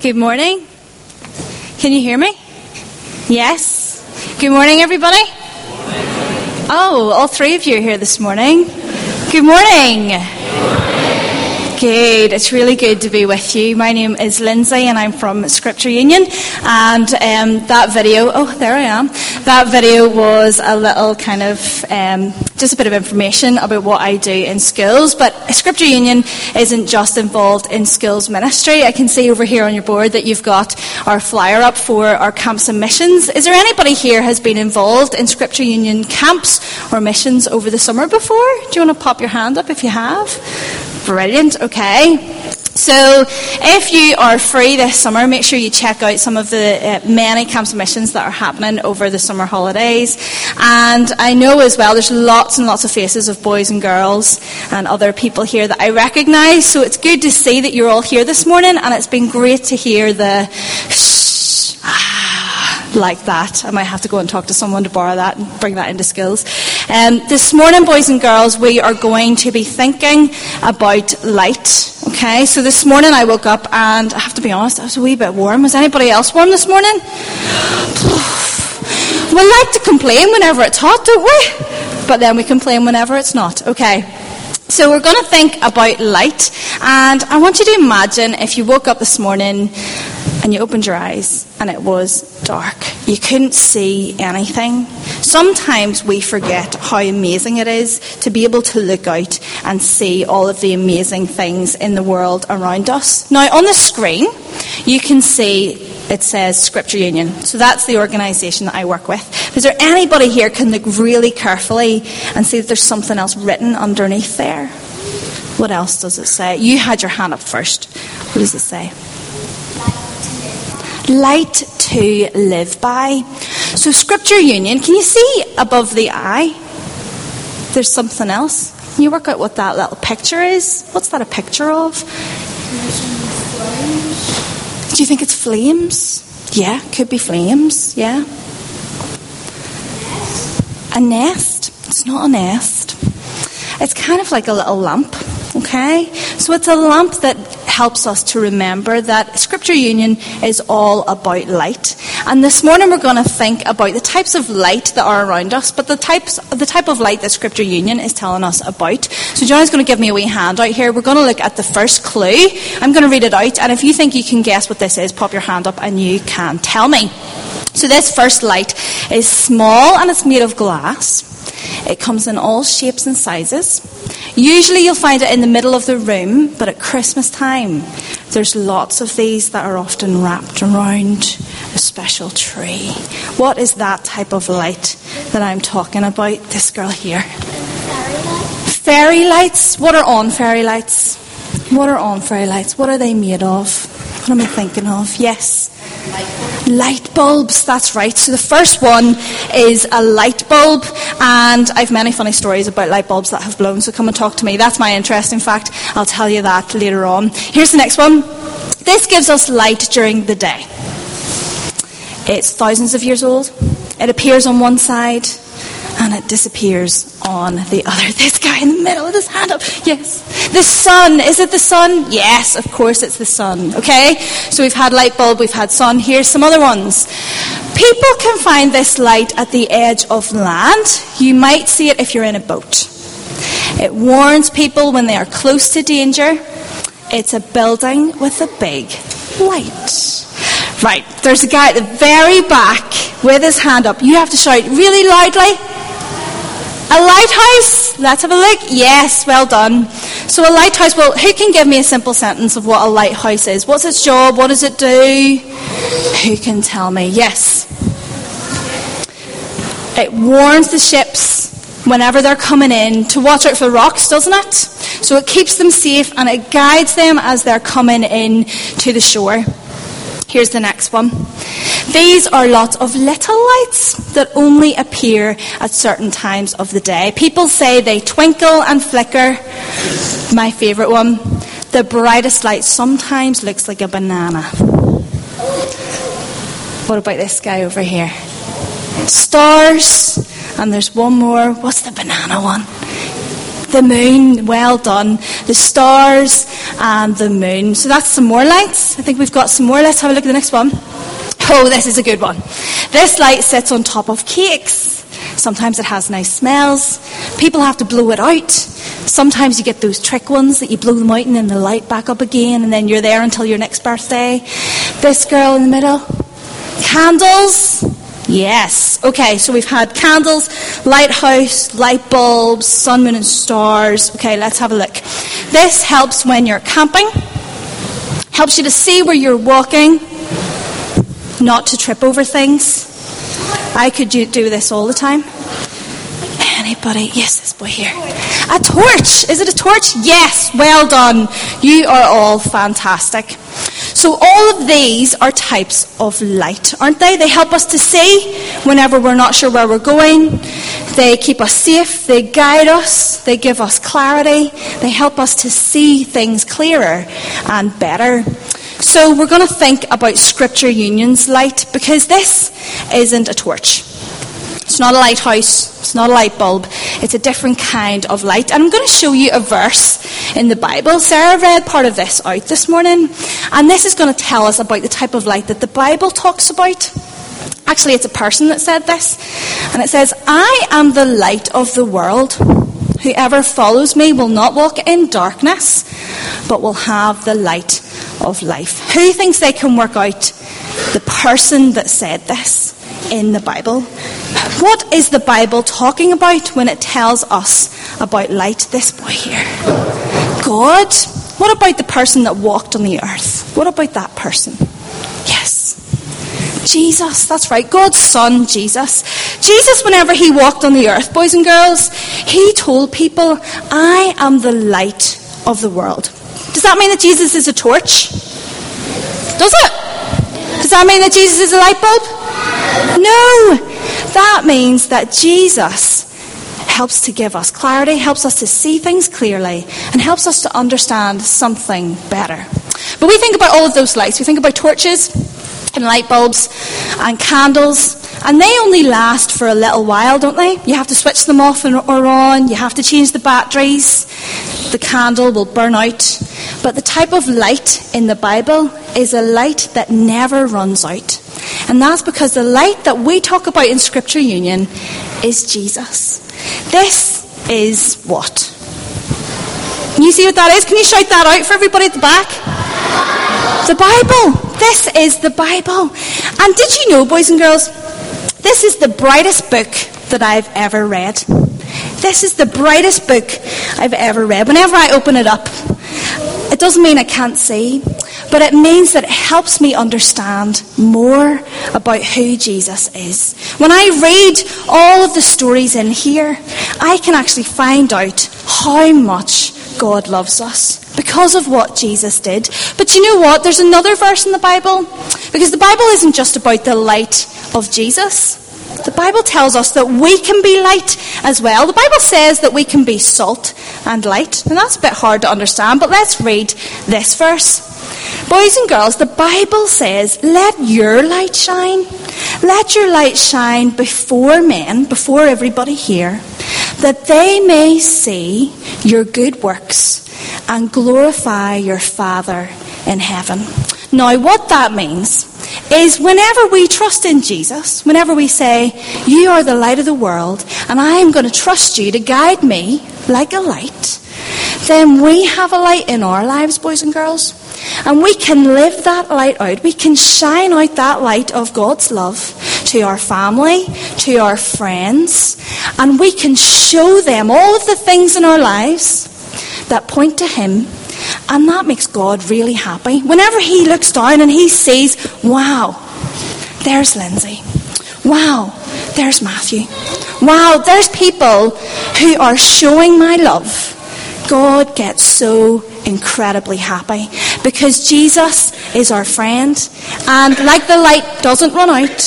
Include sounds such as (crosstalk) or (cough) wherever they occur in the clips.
Good morning. Can you hear me? Yes. Good morning, everybody. Oh, all three of you are here this morning. Good morning. Good. It's really good to be with you. My name is Lindsay and I'm from Scripture Union. And um, that video, oh, there I am. That video was a little kind of, um, just a bit of information about what I do in schools. But Scripture Union isn't just involved in schools ministry. I can see over here on your board that you've got our flyer up for our camps and missions. Is there anybody here has been involved in Scripture Union camps or missions over the summer before? Do you want to pop your hand up if you have? Brilliant, okay. So, if you are free this summer, make sure you check out some of the uh, many camps missions that are happening over the summer holidays. And I know as well there's lots and lots of faces of boys and girls and other people here that I recognise. So, it's good to see that you're all here this morning, and it's been great to hear the shh, ah, like that. I might have to go and talk to someone to borrow that and bring that into skills. Um, this morning, boys and girls, we are going to be thinking about light. Okay, so this morning I woke up and I have to be honest, I was a wee bit warm. Was anybody else warm this morning? (sighs) we like to complain whenever it's hot, don't we? But then we complain whenever it's not. Okay. So we're going to think about light, and I want you to imagine if you woke up this morning and you opened your eyes and it was dark. You couldn't see anything. Sometimes we forget how amazing it is to be able to look out and see all of the amazing things in the world around us. Now, on the screen, you can see it says Scripture Union. So that's the organisation that I work with. Is there anybody here can look really carefully and see that there's something else written underneath there? What else does it say? You had your hand up first. What does it say? Light to live by. So, Scripture Union, can you see above the eye? There's something else. Can you work out what that little picture is? What's that a picture of? Do you think it's flames? Yeah, could be flames, yeah. A nest. It's not a nest. It's kind of like a little lamp, okay? So it's a lamp that helps us to remember that Scripture Union is all about light. And this morning we're going to think about the types of light that are around us, but the types, the type of light that Scripture Union is telling us about. So Johnny's going to give me a wee handout here. We're going to look at the first clue. I'm going to read it out, and if you think you can guess what this is, pop your hand up and you can tell me. So this first light is small and it's made of glass. It comes in all shapes and sizes. Usually you'll find it in the middle of the room, but at Christmas time, there's lots of these that are often wrapped around a special tree. What is that type of light that I'm talking about? This girl here. Fairy lights. What are on fairy lights? What are on fairy lights? What are they made of? What am I thinking of? Yes. Light bulbs, that's right. So the first one is a light bulb, and I've many funny stories about light bulbs that have blown, so come and talk to me. That's my interest. In fact. I'll tell you that later on. Here's the next one. This gives us light during the day. It's thousands of years old. It appears on one side and it disappears on the other. (laughs) This guy in the middle with his hand up. Yes. The sun. Is it the sun? Yes, of course it's the sun. Okay? So we've had light bulb, we've had sun. Here's some other ones. People can find this light at the edge of land. You might see it if you're in a boat. It warns people when they are close to danger. It's a building with a big light. Right, there's a guy at the very back with his hand up. You have to shout really loudly. A lighthouse? Let's have a look. Yes, well done. So, a lighthouse, well, who can give me a simple sentence of what a lighthouse is? What's its job? What does it do? Who can tell me? Yes. It warns the ships whenever they're coming in to watch out for rocks, doesn't it? So, it keeps them safe and it guides them as they're coming in to the shore. Here's the next one. These are lots of little lights that only appear at certain times of the day. People say they twinkle and flicker. My favourite one. The brightest light sometimes looks like a banana. What about this guy over here? Stars. And there's one more. What's the banana one? The moon, well done. The stars and the moon. So that's some more lights. I think we've got some more. Let's have a look at the next one. Oh, this is a good one. This light sits on top of cakes. Sometimes it has nice smells. People have to blow it out. Sometimes you get those trick ones that you blow them out and then the light back up again and then you're there until your next birthday. This girl in the middle. Candles. Yes. Okay, so we've had candles, lighthouse, light bulbs, sun, moon, and stars. Okay, let's have a look. This helps when you're camping, helps you to see where you're walking, not to trip over things. I could do, this all the time. Anybody? Yes, this boy here. A torch. Is it a torch? Yes. Well done. You are all fantastic. So all of these are types of light, aren't they? They help us to see whenever we're not sure where we're going. They keep us safe. They guide us. They give us clarity. They help us to see things clearer and better. So we're going to think about Scripture Union's light because this isn't a torch. It's not a lighthouse. It's not a light bulb. It's a different kind of light. And I'm going to show you a verse in the Bible. Sarah read part of this out this morning. And this is going to tell us about the type of light that the Bible talks about. Actually, it's a person that said this. And it says, I am the light of the world. Whoever follows me will not walk in darkness, but will have the light of life. Who thinks they can work out the person that said this in the Bible? What is the Bible talking about when it tells us about light? This boy here. God. What about the person that walked on the earth? What about that person? Jesus, that's right, God's Son, Jesus. Jesus, whenever he walked on the earth, boys and girls, he told people, I am the light of the world. Does that mean that Jesus is a torch? Does it? Does that mean that Jesus is a light bulb? No. That means that Jesus helps to give us clarity, helps us to see things clearly, and helps us to understand something better. But we think about all of those lights. We think about torches and light bulbs and candles, and they only last for a little while, don't they? You have to switch them off or on, you have to change the batteries, the candle will burn out. But the type of light in the Bible is a light that never runs out. And that's because the light that we talk about in Scripture Union is Jesus. This is what? Can you see what that is? Can you shout that out for everybody at the back? The Bible. This is the Bible. And did you know, boys and girls, this is the brightest book that I've ever read. This is the brightest book I've ever read. Whenever I open it up, it doesn't mean I can't see, but it means that it helps me understand more about who Jesus is. When I read all of the stories in here, I can actually find out how much God loves us because of what Jesus did. But you know what? There's another verse in the Bible because the Bible isn't just about the light of Jesus. The Bible tells us that we can be light as well. The Bible says that we can be salt and light. And that's a bit hard to understand, but let's read this verse. Boys and girls, the Bible says, let your light shine. Let your light shine before men, before everybody here, that they may see your good works and glorify your Father in heaven. Now, what that means is whenever we trust in Jesus, whenever we say, You are the light of the world, and I am going to trust you to guide me like a light, then we have a light in our lives, boys and girls. And we can live that light out. We can shine out that light of God's love to our family, to our friends, and we can show them all of the things in our lives that point to Him and that makes God really happy. Whenever He looks down and He sees, wow, there's Lindsay. Wow, there's Matthew. Wow, there's people who are showing my love. God gets so incredibly happy because Jesus is our friend. And like the light doesn't run out,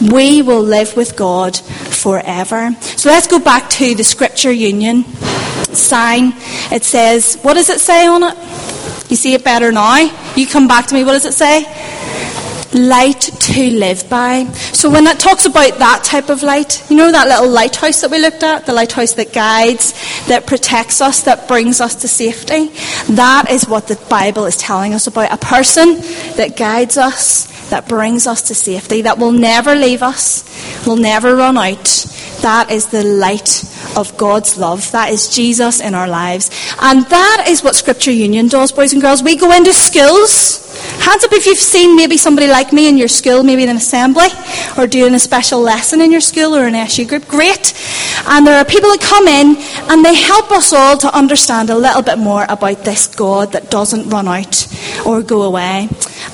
we will live with God forever. So let's go back to the scripture union sign. It says, what does it say on it? You see it better now? You come back to me. What does it say? light to live by. So when it talks about that type of light, you know that little lighthouse that we looked at, the lighthouse that guides, that protects us, that brings us to safety. That is what the Bible is telling us about. A person that guides us, that brings us to safety, that will never leave us, will never run out. That is the light of God's love. That is Jesus in our lives. And that is what Scripture Union does, boys and girls. We go into schools Hands up if you've seen maybe somebody like me in your school, maybe in an assembly, or doing a special lesson in your school or an SU group. Great. And there are people that come in and they help us all to understand a little bit more about this God that doesn't run out or go away.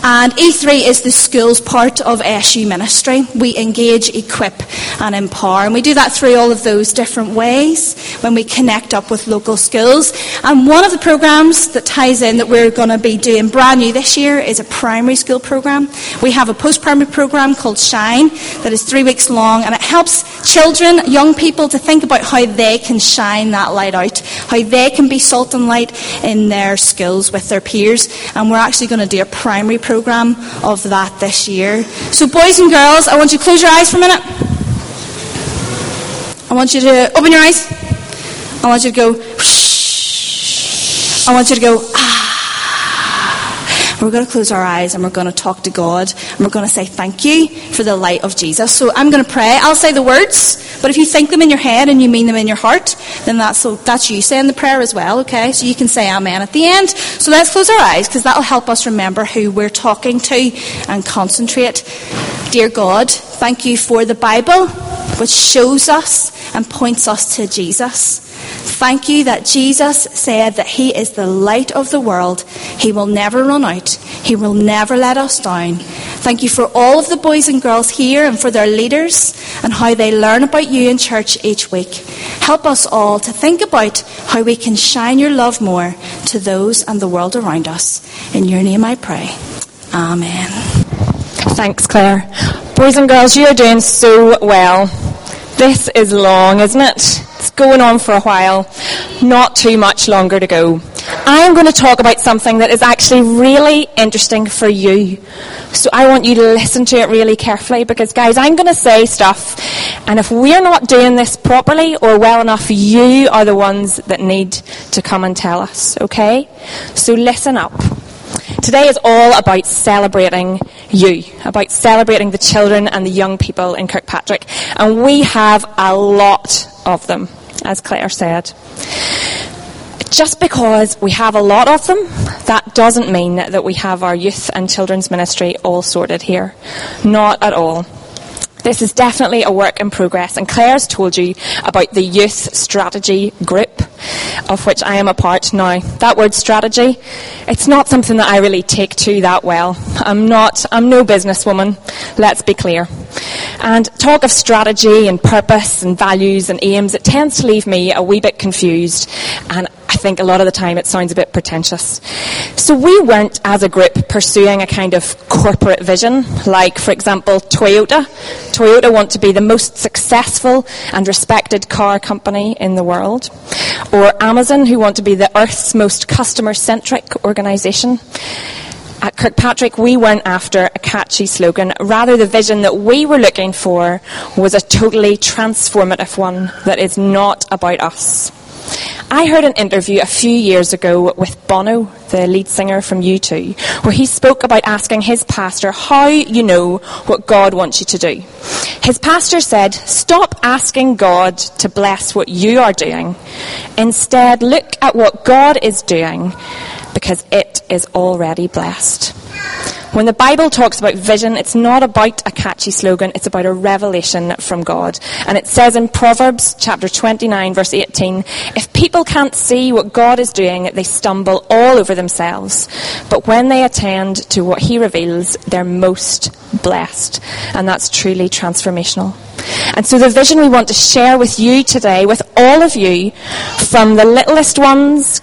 And E3 is the school's part of SU ministry. We engage, equip, and empower. And we do that through all of those different ways when we connect up with local schools. And one of the programs that ties in that we're going to be doing brand new this year is a primary school program. We have a post primary program called Shine that is three weeks long, and it helps children, young people, to think about how they can shine that light out, how they can be salt and light in their schools with their peers. And we're actually going to do a primary program of that this year. So, boys and girls, I want you to close your eyes for a minute. I want you to open your eyes. I want you to go. I want you to go. We're going to close our eyes and we're going to talk to God and we're going to say thank you for the light of Jesus. So I'm going to pray. I'll say the words, but if you think them in your head and you mean them in your heart, then that's, that's you saying the prayer as well, okay? So you can say amen at the end. So let's close our eyes because that'll help us remember who we're talking to and concentrate. Dear God, thank you for the Bible, which shows us and points us to Jesus. Thank you that Jesus said that He is the light of the world. He will never run out. He will never let us down. Thank you for all of the boys and girls here and for their leaders and how they learn about you in church each week. Help us all to think about how we can shine your love more to those and the world around us. In your name I pray. Amen. Thanks, Claire. Boys and girls, you are doing so well. This is long, isn't it? It's going on for a while. Not too much longer to go. I'm going to talk about something that is actually really interesting for you. So I want you to listen to it really carefully because guys, I'm going to say stuff and if we're not doing this properly or well enough, you are the ones that need to come and tell us, okay? So listen up. Today is all about celebrating you, about celebrating the children and the young people in Kirkpatrick. And we have a lot of them, as Claire said. Just because we have a lot of them, that doesn't mean that we have our youth and children's ministry all sorted here. Not at all. This is definitely a work in progress, and Claire's told you about the youth strategy group, of which I am a part now. That word strategy, it's not something that I really take to that well. I'm not, I'm no businesswoman, let's be clear. And talk of strategy and purpose and values and aims, it tends to leave me a wee bit confused, and I think a lot of the time it sounds a bit pretentious. So we weren't, as a group, pursuing a kind of corporate vision, like, for example, Toyota. Toyota want to be the most successful and respected car company in the world. Or Amazon, who want to be the Earth's most customer-centric organisation. At Kirkpatrick, we weren't after a catchy slogan. Rather, the vision that we were looking for was a totally transformative one that is not about us. I heard an interview a few years ago with Bono, the lead singer from U2, where he spoke about asking his pastor how you know what God wants you to do. His pastor said, Stop asking God to bless what you are doing. Instead, look at what God is doing because it is already blessed. When the Bible talks about vision, it's not about a catchy slogan, it's about a revelation from God. And it says in Proverbs chapter 29 verse 18, if people can't see what God is doing, they stumble all over themselves. But when they attend to what he reveals, they're most blessed. And that's truly transformational. And so the vision we want to share with you today, with all of you, from the littlest ones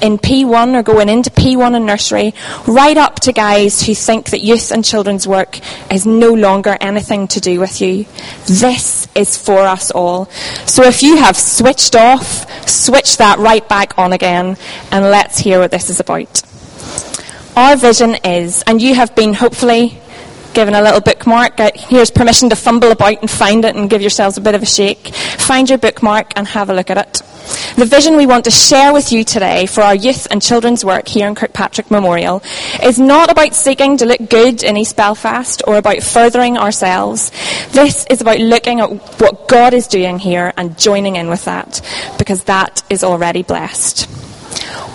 in P1 or going into P1 and nursery, right up to guys who think that youth and children's work is no longer anything to do with you. This is for us all. So if you have switched off, switch that right back on again, and let's hear what this is about. Our vision is, and you have been hopefully given a little bookmark. Uh, here's permission to fumble about and find it and give yourselves a bit of a shake. Find your bookmark and have a look at it. The vision we want to share with you today for our youth and children's work here in Kirkpatrick Memorial is not about seeking to look good in East Belfast or about furthering ourselves. This is about looking at what God is doing here and joining in with that because that is already blessed.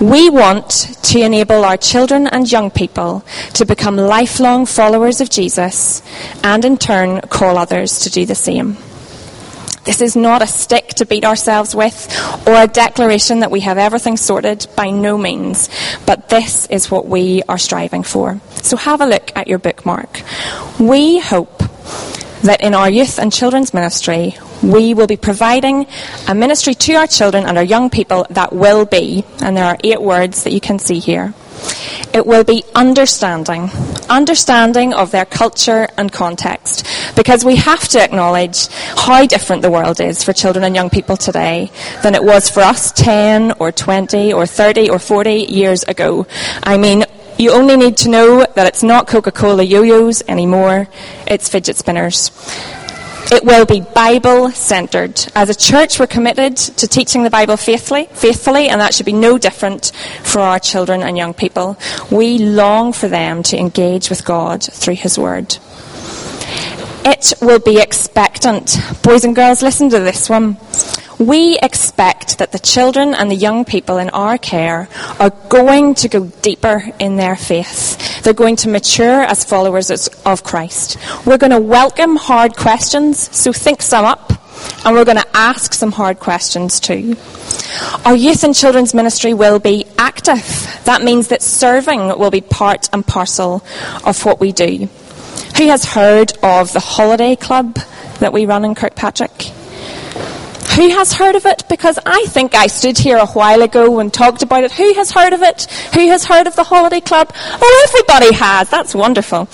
We want to enable our children and young people to become lifelong followers of Jesus and in turn call others to do the same. This is not a stick to beat ourselves with or a declaration that we have everything sorted by no means, but this is what we are striving for. So have a look at your bookmark. We hope that in our youth and children's ministry, we will be providing a ministry to our children and our young people that will be, and there are eight words that you can see here. It will be understanding, understanding of their culture and context, because we have to acknowledge how different the world is for children and young people today than it was for us 10 or 20 or 30 or 40 years ago. I mean, you only need to know that it's not Coca-Cola yo-yos anymore, it's fidget spinners. It will be Bible centered. As a church, we're committed to teaching the Bible faithfully, faithfully, and that should be no different for our children and young people. We long for them to engage with God through His Word. It will be expectant. Boys and girls, listen to this one. We expect that the children and the young people in our care are going to go deeper in their faith. They're going to mature as followers of Christ. We're going to welcome hard questions, so think some up, and we're going to ask some hard questions too. Our youth and children's ministry will be active. That means that serving will be part and parcel of what we do. Who has heard of the holiday club that we run in Kirkpatrick? Who has heard of it? Because I think I stood here a while ago and talked about it. Who has heard of it? Who has heard of the Holiday Club? Oh, everybody has. That's wonderful.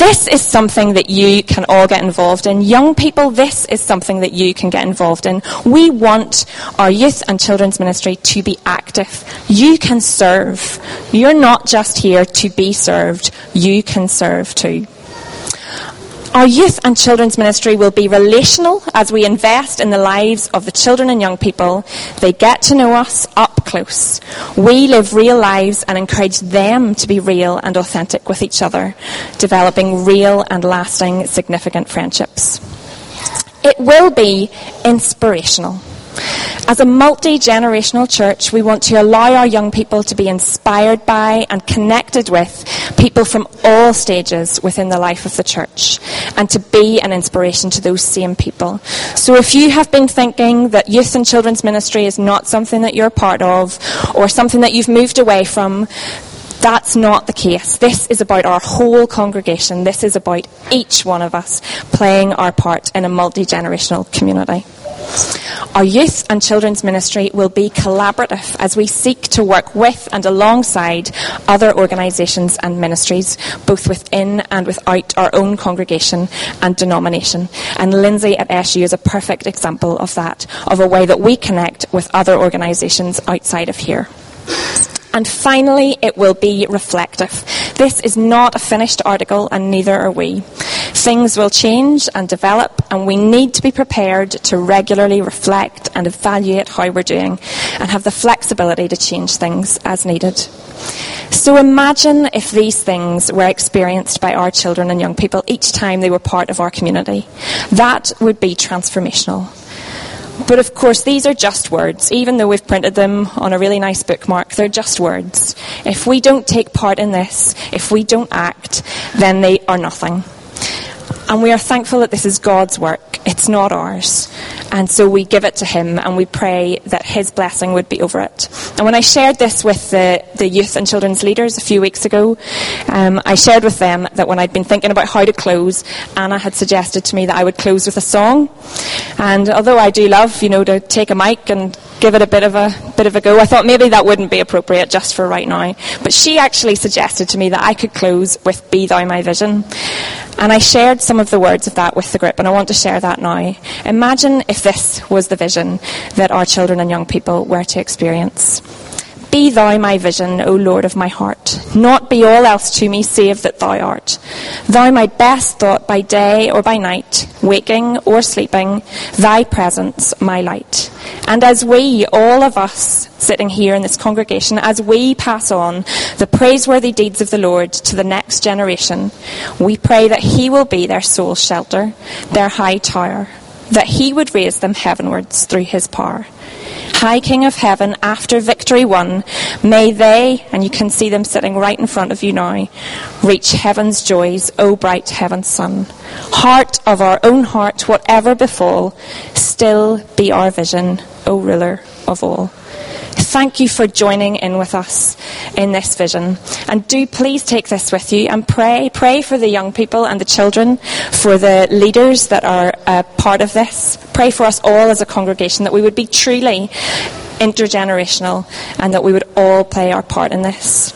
This is something that you can all get involved in. Young people, this is something that you can get involved in. We want our youth and children's ministry to be active. You can serve. You're not just here to be served. You can serve too. Our youth and children's ministry will be relational as we invest in the lives of the children and young people. They get to know us up close. We live real lives and encourage them to be real and authentic with each other, developing real and lasting significant friendships. It will be inspirational. As a multi generational church, we want to allow our young people to be inspired by and connected with people from all stages within the life of the church and to be an inspiration to those same people. So if you have been thinking that youth and children's ministry is not something that you're part of or something that you've moved away from, that's not the case. This is about our whole congregation. This is about each one of us playing our part in a multi generational community. Our youth and children's ministry will be collaborative as we seek to work with and alongside other organisations and ministries, both within and without our own congregation and denomination. And Lindsay at SU is a perfect example of that, of a way that we connect with other organisations outside of here. And finally, it will be reflective. This is not a finished article, and neither are we. Things will change and develop, and we need to be prepared to regularly reflect and evaluate how we're doing and have the flexibility to change things as needed. So imagine if these things were experienced by our children and young people each time they were part of our community. That would be transformational. But of course, these are just words. Even though we've printed them on a really nice bookmark, they're just words. If we don't take part in this, if we don't act, then they are nothing. And we are thankful that this is God's work. It's not ours. And so we give it to Him and we pray that His blessing would be over it. And when I shared this with the, the youth and children's leaders a few weeks ago, um, I shared with them that when I'd been thinking about how to close, Anna had suggested to me that I would close with a song. And although I do love, you know, to take a mic and give it a bit of a bit of a go. I thought maybe that wouldn't be appropriate just for right now. But she actually suggested to me that I could close with Be Thou My Vision. And I shared some of the words of that with the group, and I want to share that now. Imagine if this was the vision that our children and young people were to experience. Be thou my vision, O Lord of my heart. Not be all else to me save that thou art. Thou my best thought by day or by night, waking or sleeping, thy presence my light. And as we, all of us sitting here in this congregation, as we pass on the praiseworthy deeds of the Lord to the next generation, we pray that he will be their sole shelter, their high tower, that he would raise them heavenwards through his power. High King of Heaven, after victory won, may they, and you can see them sitting right in front of you now, reach heaven's joys, O bright heaven's sun. Heart of our own heart, whatever befall, still be our vision, O ruler of all. Thank you for joining in with us in this vision. And do please take this with you and pray. Pray for the young people and the children, for the leaders that are a part of this. Pray for us all as a congregation that we would be truly intergenerational and that we would all play our part in this.